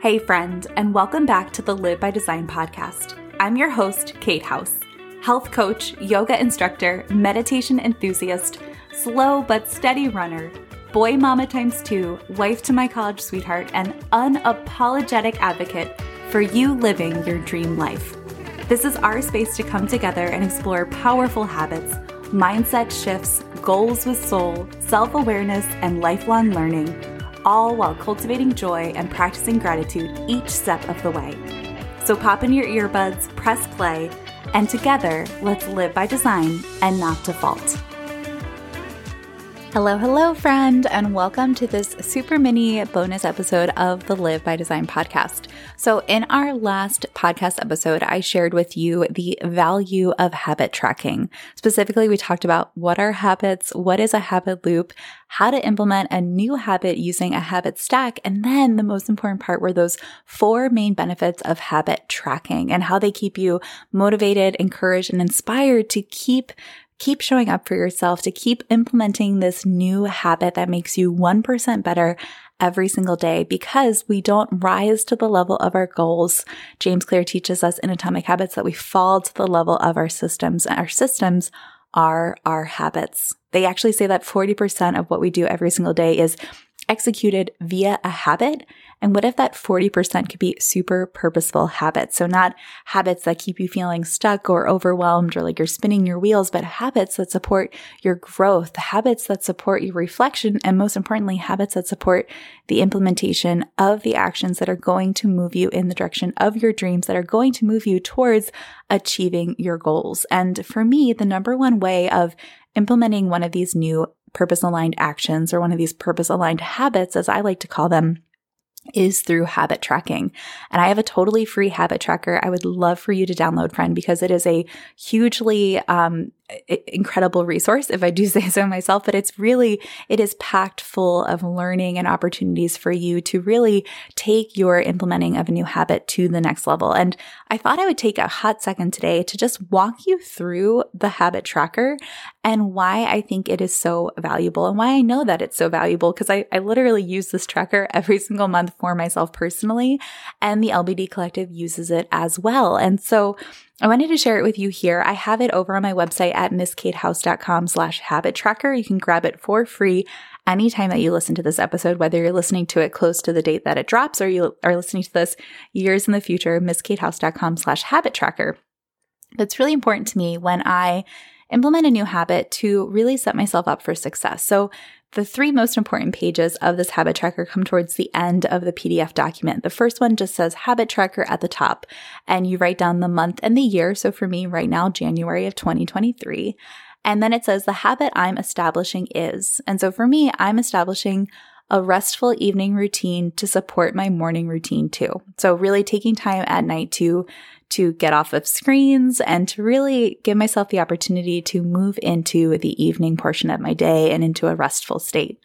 Hey, friend, and welcome back to the Live by Design podcast. I'm your host, Kate House, health coach, yoga instructor, meditation enthusiast, slow but steady runner, boy mama times two, wife to my college sweetheart, and unapologetic advocate for you living your dream life. This is our space to come together and explore powerful habits, mindset shifts, goals with soul, self awareness, and lifelong learning all while cultivating joy and practicing gratitude each step of the way. So pop in your earbuds, press play, and together let's live by design and not default. Hello, hello, friend, and welcome to this super mini bonus episode of the Live by Design podcast. So, in our last podcast episode, I shared with you the value of habit tracking. Specifically, we talked about what are habits, what is a habit loop, how to implement a new habit using a habit stack, and then the most important part were those four main benefits of habit tracking and how they keep you motivated, encouraged, and inspired to keep keep showing up for yourself, to keep implementing this new habit that makes you 1% better every single day because we don't rise to the level of our goals. James Clear teaches us in Atomic Habits that we fall to the level of our systems our systems are our habits. They actually say that 40% of what we do every single day is executed via a habit and what if that 40% could be super purposeful habits? So not habits that keep you feeling stuck or overwhelmed or like you're spinning your wheels, but habits that support your growth, habits that support your reflection, and most importantly, habits that support the implementation of the actions that are going to move you in the direction of your dreams, that are going to move you towards achieving your goals. And for me, the number one way of implementing one of these new purpose aligned actions or one of these purpose aligned habits, as I like to call them, is through habit tracking. And I have a totally free habit tracker I would love for you to download, friend, because it is a hugely um, incredible resource if I do say so myself, but it's really, it is packed full of learning and opportunities for you to really take your implementing of a new habit to the next level. And I thought I would take a hot second today to just walk you through the habit tracker and why I think it is so valuable and why I know that it's so valuable because I, I literally use this tracker every single month for myself personally and the LBD collective uses it as well. And so I wanted to share it with you here. I have it over on my website at mskatehouse.com slash habit tracker. You can grab it for free anytime that you listen to this episode, whether you're listening to it close to the date that it drops or you are listening to this years in the future, mskatehouse.com slash habit tracker. It's really important to me when I implement a new habit to really set myself up for success. So the three most important pages of this habit tracker come towards the end of the PDF document. The first one just says habit tracker at the top, and you write down the month and the year. So for me, right now, January of 2023. And then it says the habit I'm establishing is. And so for me, I'm establishing a restful evening routine to support my morning routine too. So really taking time at night to to get off of screens and to really give myself the opportunity to move into the evening portion of my day and into a restful state.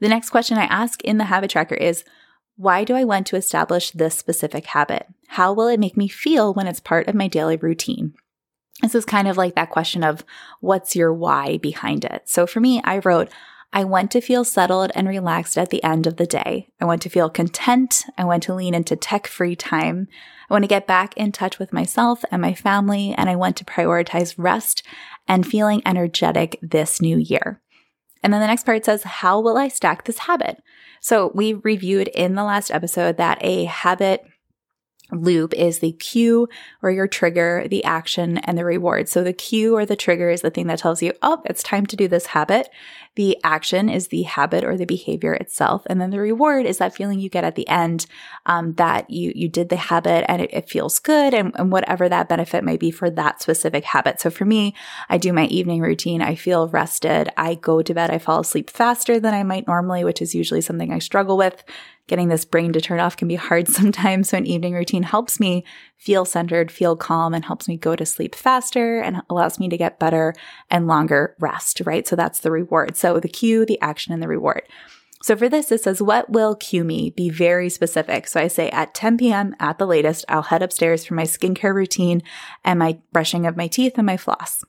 The next question I ask in the habit tracker is, why do I want to establish this specific habit? How will it make me feel when it's part of my daily routine? This is kind of like that question of what's your why behind it. So for me, I wrote, I want to feel settled and relaxed at the end of the day. I want to feel content. I want to lean into tech free time. I want to get back in touch with myself and my family, and I want to prioritize rest and feeling energetic this new year. And then the next part says, How will I stack this habit? So we reviewed in the last episode that a habit loop is the cue or your trigger, the action, and the reward. So the cue or the trigger is the thing that tells you, oh, it's time to do this habit. The action is the habit or the behavior itself. And then the reward is that feeling you get at the end um, that you, you did the habit and it, it feels good and, and whatever that benefit might be for that specific habit. So for me, I do my evening routine. I feel rested. I go to bed. I fall asleep faster than I might normally, which is usually something I struggle with getting this brain to turn off can be hard sometimes. So an evening routine helps me feel centered, feel calm, and helps me go to sleep faster and allows me to get better and longer rest, right? So that's the reward. So the cue, the action, and the reward. So for this, it says, what will cue me? Be very specific. So I say at 10 p.m. at the latest, I'll head upstairs for my skincare routine and my brushing of my teeth and my floss.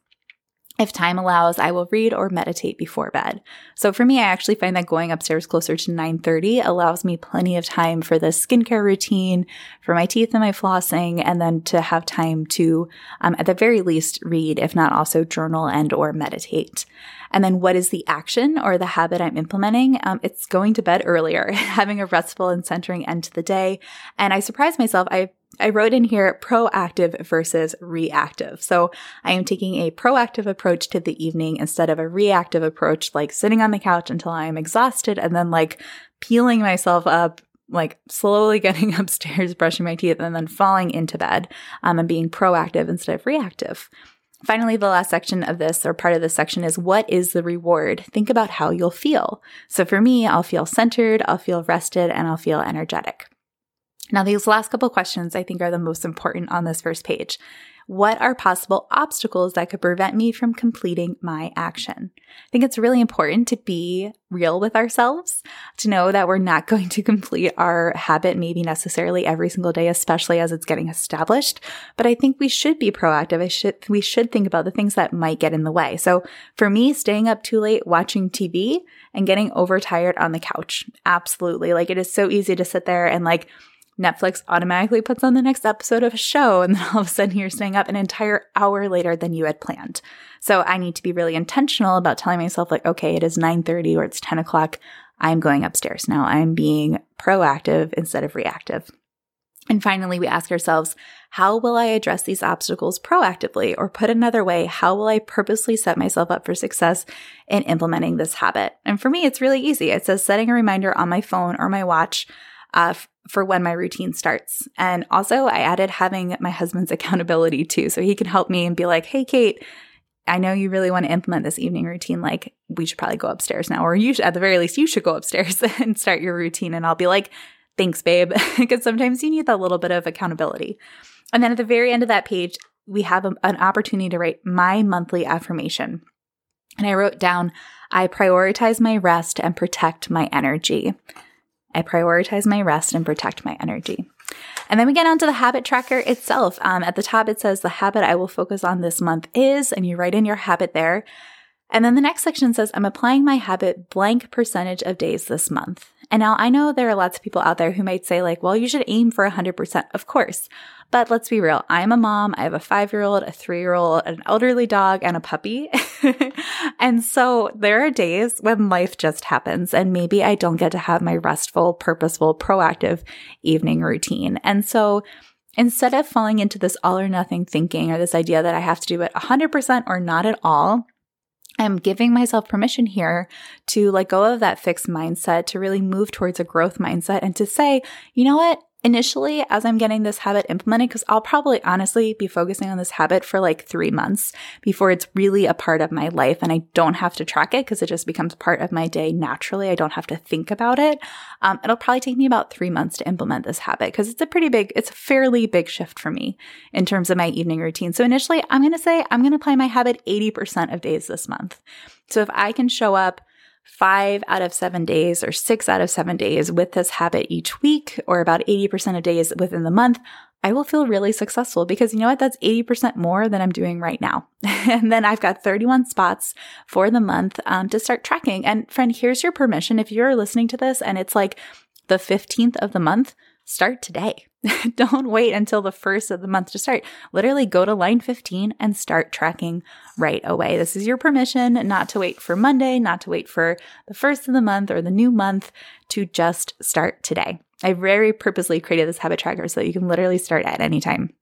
If time allows, I will read or meditate before bed. So for me, I actually find that going upstairs closer to 9:30 allows me plenty of time for the skincare routine, for my teeth and my flossing, and then to have time to, um, at the very least, read, if not also journal and or meditate. And then what is the action or the habit I'm implementing? Um, it's going to bed earlier, having a restful and centering end to the day. And I surprised myself. I I wrote in here proactive versus reactive. So I am taking a proactive approach to the evening instead of a reactive approach, like sitting on the couch until I am exhausted and then like peeling myself up, like slowly getting upstairs, brushing my teeth, and then falling into bed um, and being proactive instead of reactive. Finally, the last section of this or part of this section is what is the reward? Think about how you'll feel. So for me, I'll feel centered, I'll feel rested, and I'll feel energetic. Now, these last couple questions I think are the most important on this first page. What are possible obstacles that could prevent me from completing my action? I think it's really important to be real with ourselves, to know that we're not going to complete our habit maybe necessarily every single day, especially as it's getting established. But I think we should be proactive. I should, we should think about the things that might get in the way. So for me, staying up too late watching TV and getting overtired on the couch. Absolutely. Like it is so easy to sit there and like, Netflix automatically puts on the next episode of a show, and then all of a sudden you're staying up an entire hour later than you had planned. So I need to be really intentional about telling myself, like, okay, it is 9:30 or it's 10 o'clock. I'm going upstairs now. I'm being proactive instead of reactive. And finally, we ask ourselves, how will I address these obstacles proactively? Or put another way, how will I purposely set myself up for success in implementing this habit? And for me, it's really easy. It says setting a reminder on my phone or my watch uh, for when my routine starts. And also, I added having my husband's accountability too. So he can help me and be like, hey, Kate, I know you really want to implement this evening routine. Like, we should probably go upstairs now, or you should, at the very least, you should go upstairs and start your routine. And I'll be like, thanks, babe. because sometimes you need that little bit of accountability. And then at the very end of that page, we have a, an opportunity to write my monthly affirmation. And I wrote down, I prioritize my rest and protect my energy. I prioritize my rest and protect my energy. And then we get onto the habit tracker itself. Um, at the top, it says the habit I will focus on this month is, and you write in your habit there. And then the next section says, I'm applying my habit blank percentage of days this month. And now I know there are lots of people out there who might say, like, well, you should aim for 100%. Of course. But let's be real. I'm a mom. I have a five year old, a three year old, an elderly dog, and a puppy. and so there are days when life just happens and maybe I don't get to have my restful, purposeful, proactive evening routine. And so instead of falling into this all or nothing thinking or this idea that I have to do it 100% or not at all, I'm giving myself permission here to let go of that fixed mindset, to really move towards a growth mindset and to say, you know what? Initially as I'm getting this habit implemented, because I'll probably honestly be focusing on this habit for like three months before it's really a part of my life and I don't have to track it because it just becomes part of my day naturally. I don't have to think about it. Um, it'll probably take me about three months to implement this habit because it's a pretty big, it's a fairly big shift for me in terms of my evening routine. So initially, I'm going to say I'm going to apply my habit 80% of days this month. So if I can show up five out of seven days or six out of seven days with this habit each week, or about 80% of days within the month, I will feel really successful because you know what? That's 80% more than I'm doing right now. and then I've got 31 spots for the month um, to start tracking. And friend, here's your permission. If you're listening to this and it's like the 15th of the month, start today. Don't wait until the first of the month to start. Literally go to line 15 and start tracking right away. This is your permission not to wait for Monday, not to wait for the first of the month or the new month to just start today. I very purposely created this habit tracker so that you can literally start at any time.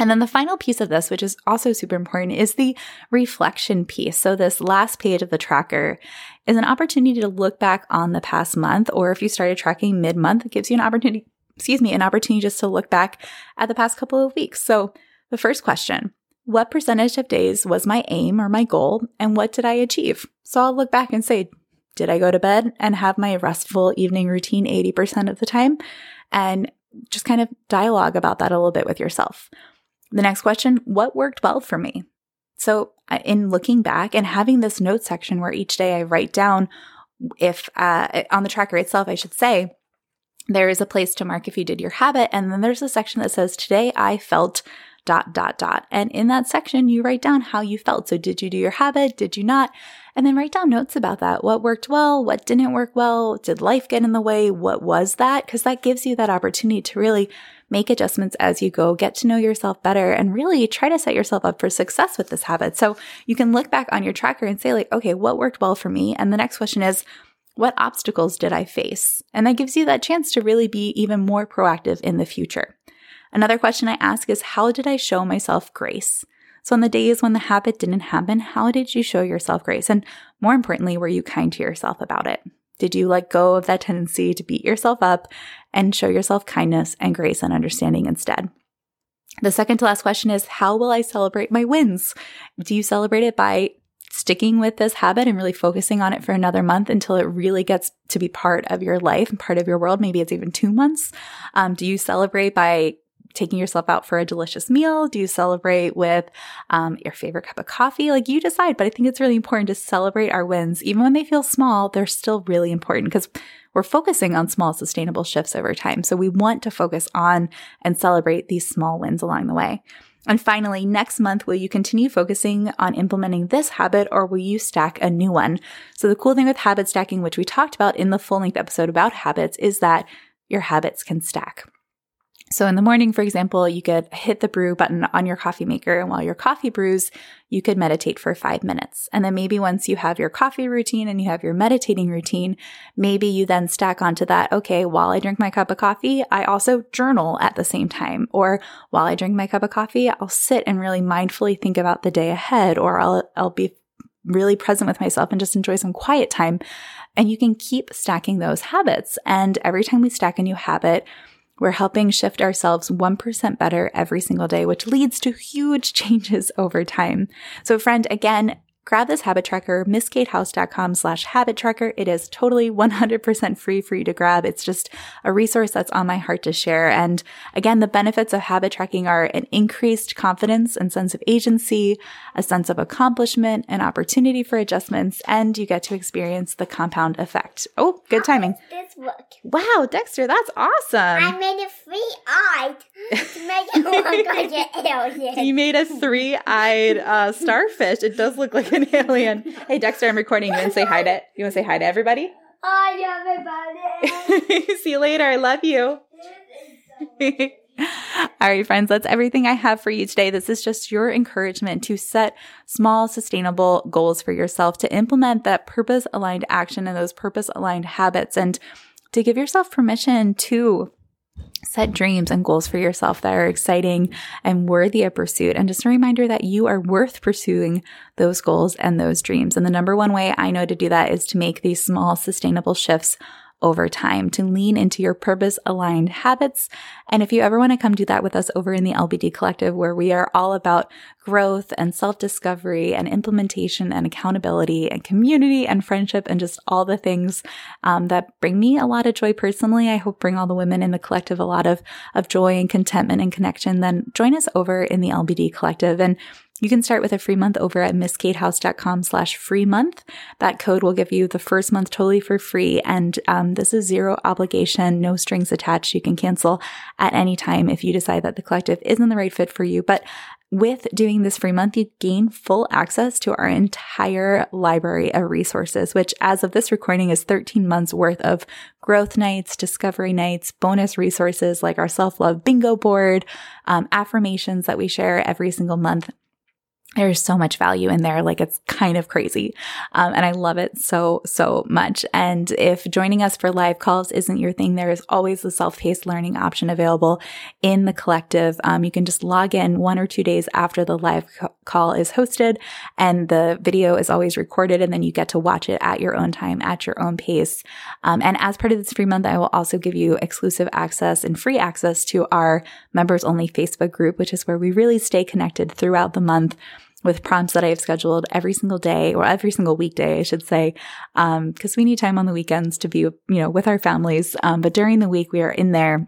And then the final piece of this, which is also super important, is the reflection piece. So, this last page of the tracker is an opportunity to look back on the past month, or if you started tracking mid month, it gives you an opportunity excuse me, an opportunity just to look back at the past couple of weeks. So, the first question What percentage of days was my aim or my goal, and what did I achieve? So, I'll look back and say, Did I go to bed and have my restful evening routine 80% of the time? And just kind of dialogue about that a little bit with yourself. The next question What worked well for me? So, in looking back and having this note section where each day I write down if uh, on the tracker itself, I should say, there is a place to mark if you did your habit. And then there's a section that says, Today I felt dot, dot, dot. And in that section, you write down how you felt. So did you do your habit? Did you not? And then write down notes about that. What worked well? What didn't work well? Did life get in the way? What was that? Because that gives you that opportunity to really make adjustments as you go, get to know yourself better, and really try to set yourself up for success with this habit. So you can look back on your tracker and say, like, okay, what worked well for me? And the next question is, what obstacles did I face? And that gives you that chance to really be even more proactive in the future. Another question I ask is, how did I show myself grace? So, on the days when the habit didn't happen, how did you show yourself grace? And more importantly, were you kind to yourself about it? Did you let go of that tendency to beat yourself up and show yourself kindness and grace and understanding instead? The second to last question is How will I celebrate my wins? Do you celebrate it by sticking with this habit and really focusing on it for another month until it really gets to be part of your life and part of your world? Maybe it's even two months. Um, do you celebrate by taking yourself out for a delicious meal? Do you celebrate with um, your favorite cup of coffee? Like you decide, but I think it's really important to celebrate our wins. Even when they feel small, they're still really important because we're focusing on small sustainable shifts over time. So we want to focus on and celebrate these small wins along the way. And finally, next month, will you continue focusing on implementing this habit or will you stack a new one? So the cool thing with habit stacking, which we talked about in the full length episode about habits, is that your habits can stack. So in the morning, for example, you could hit the brew button on your coffee maker and while your coffee brews, you could meditate for five minutes. And then maybe once you have your coffee routine and you have your meditating routine, maybe you then stack onto that. Okay. While I drink my cup of coffee, I also journal at the same time. Or while I drink my cup of coffee, I'll sit and really mindfully think about the day ahead or I'll, I'll be really present with myself and just enjoy some quiet time. And you can keep stacking those habits. And every time we stack a new habit, we're helping shift ourselves 1% better every single day, which leads to huge changes over time. So friend, again, grab this habit tracker, mskatehouse.com slash habit tracker. It is totally 100% free for you to grab. It's just a resource that's on my heart to share. And again, the benefits of habit tracking are an increased confidence and sense of agency, a sense of accomplishment, an opportunity for adjustments, and you get to experience the compound effect. Oh, good timing. this work? Wow, Dexter, that's awesome. I made a three-eyed to make it look like an alien. You made a three-eyed uh, starfish. It does look like an alien. Hey, Dexter, I'm recording. You want to say hi to you want to say hi to everybody? Hi, everybody. See you later. I love you. All right, friends, that's everything I have for you today. This is just your encouragement to set small, sustainable goals for yourself, to implement that purpose aligned action and those purpose aligned habits, and to give yourself permission to set dreams and goals for yourself that are exciting and worthy of pursuit. And just a reminder that you are worth pursuing those goals and those dreams. And the number one way I know to do that is to make these small, sustainable shifts over time to lean into your purpose aligned habits. And if you ever want to come do that with us over in the LBD Collective, where we are all about growth and self discovery and implementation and accountability and community and friendship and just all the things um, that bring me a lot of joy personally, I hope bring all the women in the collective a lot of, of joy and contentment and connection, then join us over in the LBD Collective. And you can start with a free month over at mskatehouse.com slash free month. That code will give you the first month totally for free. And um, this is zero obligation, no strings attached. You can cancel at any time if you decide that the collective isn't the right fit for you. But with doing this free month, you gain full access to our entire library of resources, which as of this recording is 13 months worth of growth nights, discovery nights, bonus resources like our self love bingo board, um, affirmations that we share every single month there's so much value in there. Like it's kind of crazy. Um, and I love it so, so much. And if joining us for live calls isn't your thing, there is always the self-paced learning option available in the collective. Um, you can just log in one or two days after the live co- call is hosted and the video is always recorded. And then you get to watch it at your own time, at your own pace. Um, and as part of this free month, I will also give you exclusive access and free access to our members only Facebook group, which is where we really stay connected throughout the month with prompts that I have scheduled every single day or every single weekday, I should say, because um, we need time on the weekends to be, you know, with our families. Um, but during the week, we are in there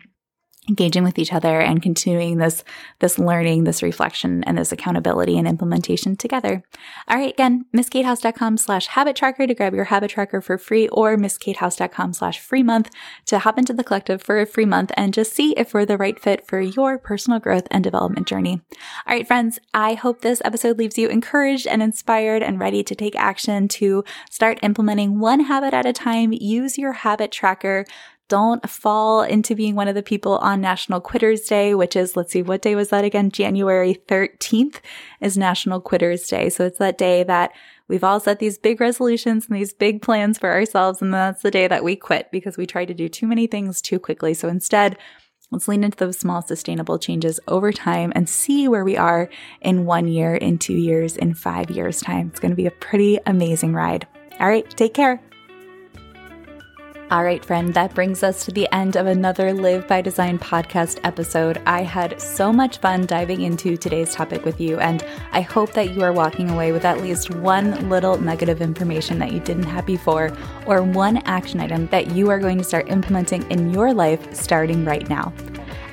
engaging with each other and continuing this this learning this reflection and this accountability and implementation together. All right again mskatehouse.com slash habit tracker to grab your habit tracker for free or mskatehouse.com slash free month to hop into the collective for a free month and just see if we're the right fit for your personal growth and development journey. All right friends i hope this episode leaves you encouraged and inspired and ready to take action to start implementing one habit at a time. Use your habit tracker don't fall into being one of the people on National Quitters Day, which is, let's see, what day was that again? January 13th is National Quitters Day. So it's that day that we've all set these big resolutions and these big plans for ourselves. And that's the day that we quit because we try to do too many things too quickly. So instead, Let's lean into those small sustainable changes over time and see where we are in one year, in two years, in five years' time. It's going to be a pretty amazing ride. All right, take care. All right, friend, that brings us to the end of another Live by Design podcast episode. I had so much fun diving into today's topic with you, and I hope that you are walking away with at least one little nugget of information that you didn't have before, or one action item that you are going to start implementing in your life starting right now.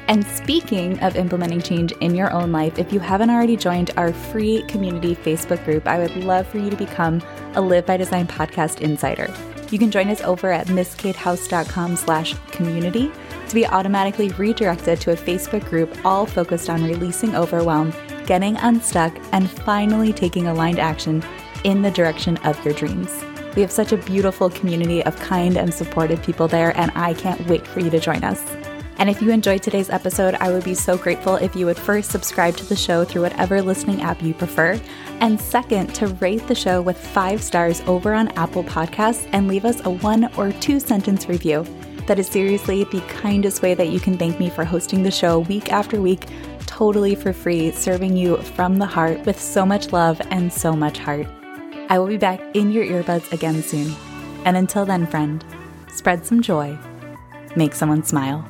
And speaking of implementing change in your own life, if you haven't already joined our free community Facebook group, I would love for you to become a Live by Design podcast insider. You can join us over at mskatehouse.com slash community to be automatically redirected to a Facebook group all focused on releasing overwhelm, getting unstuck, and finally taking aligned action in the direction of your dreams. We have such a beautiful community of kind and supportive people there, and I can't wait for you to join us. And if you enjoyed today's episode, I would be so grateful if you would first subscribe to the show through whatever listening app you prefer, and second, to rate the show with five stars over on Apple Podcasts and leave us a one or two sentence review. That is seriously the kindest way that you can thank me for hosting the show week after week, totally for free, serving you from the heart with so much love and so much heart. I will be back in your earbuds again soon. And until then, friend, spread some joy, make someone smile.